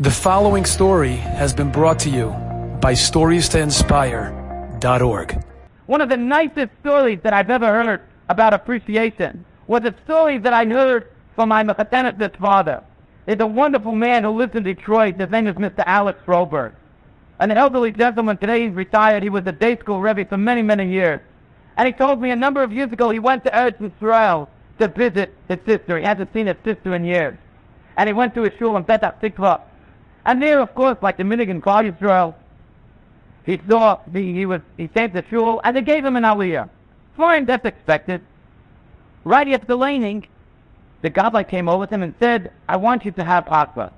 The following story has been brought to you by StoriesToInspire.org. One of the nicest stories that I've ever heard about appreciation was a story that I heard from my Mechatenis father. He's a wonderful man who lives in Detroit. His name is Mr. Alex Roberg. An elderly gentleman, today he's retired. He was a day school rebbe for many, many years. And he told me a number of years ago he went to Eretz Israel to visit his sister. He hasn't seen his sister in years. And he went to a shul in Petah Tikva. And there, of course, like the Minigan Klal Yisrael, he saw, he, he was, he came to shul, and they gave him an aliyah. Fine, that's expected. Right after the leining, the gabbai came over to him and said, I want you to have hagbah.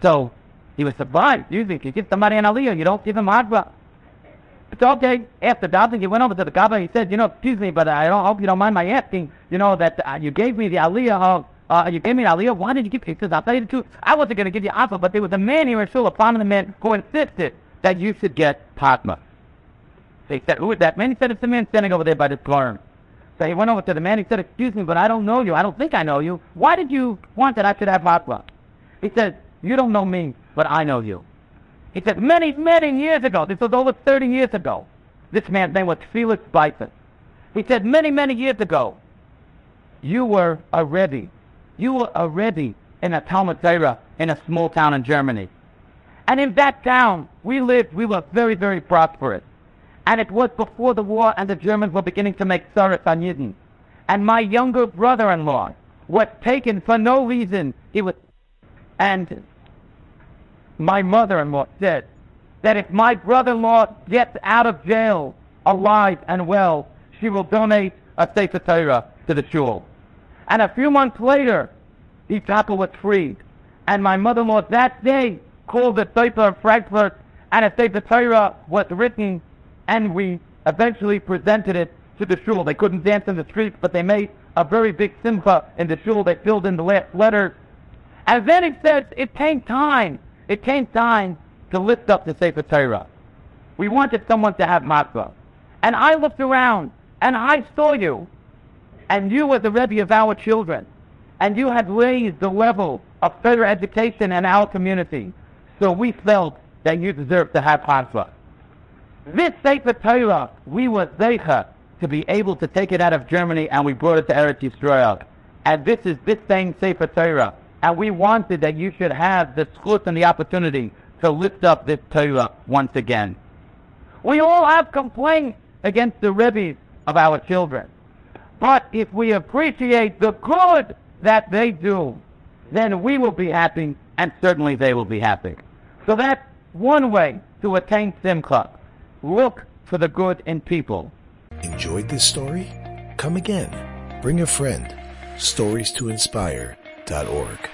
So, he was surprised. Usually, if you give somebody an aliyah, you don't give him hagbah. It's okay. After davening, he went over to the gabbai. He said, you know, excuse me, but I don't hope you don't mind my asking, you know, that uh, you gave me the aliyah of uh, you gave me aliyah. Why did you give pictures? I'll tell you truth. I wasn't going to give you alpha, but there was a man here in Shul, a prominent man, who insisted that you should get Padma. They said, who is that man? He said, it's the man standing over there by the farm. So he went over to the man. He said, excuse me, but I don't know you. I don't think I know you. Why did you want that I should have Padma? He said, you don't know me, but I know you. He said, many, many years ago, this was over 30 years ago, this man's name was Felix Bison. He said, many, many years ago, you were a Rebbe you were already in a Talmud Torah in a small town in Germany. And in that town, we lived, we were very, very prosperous. And it was before the war and the Germans were beginning to make Tsaris on Yidden. And my younger brother-in-law was taken for no reason. He was, and my mother-in-law said that if my brother-in-law gets out of jail alive and well, she will donate a Sefer Torah to the shul. And a few months later, the chapel was freed. And my mother-in-law that day called the sofer of Frankfurt, and a Sefer Torah was written, and we eventually presented it to the shul. They couldn't dance in the streets, but they made a very big simcha in the shul. They filled in the last letters. And then it says, it came time. It came time to lift up the Sefer Torah. We wanted someone to have matzah. And I looked around, and I saw you and you were the Rebbe of our children, and you had raised the level of further education in our community, so we felt that you deserved to have Hanfa. This Sefer Torah, we were Zeicha to be able to take it out of Germany, and we brought it to Eretz Yisrael. And this is this same Sefer Torah, and we wanted that you should have the schut and the opportunity to lift up this Torah once again. We all have complaints against the Rebbe of our children. But if we appreciate the good that they do, then we will be happy, and certainly they will be happy. So that's one way to attain Simcha. Look for the good in people. Enjoyed this story? Come again. Bring a friend. Stories to inspire.org.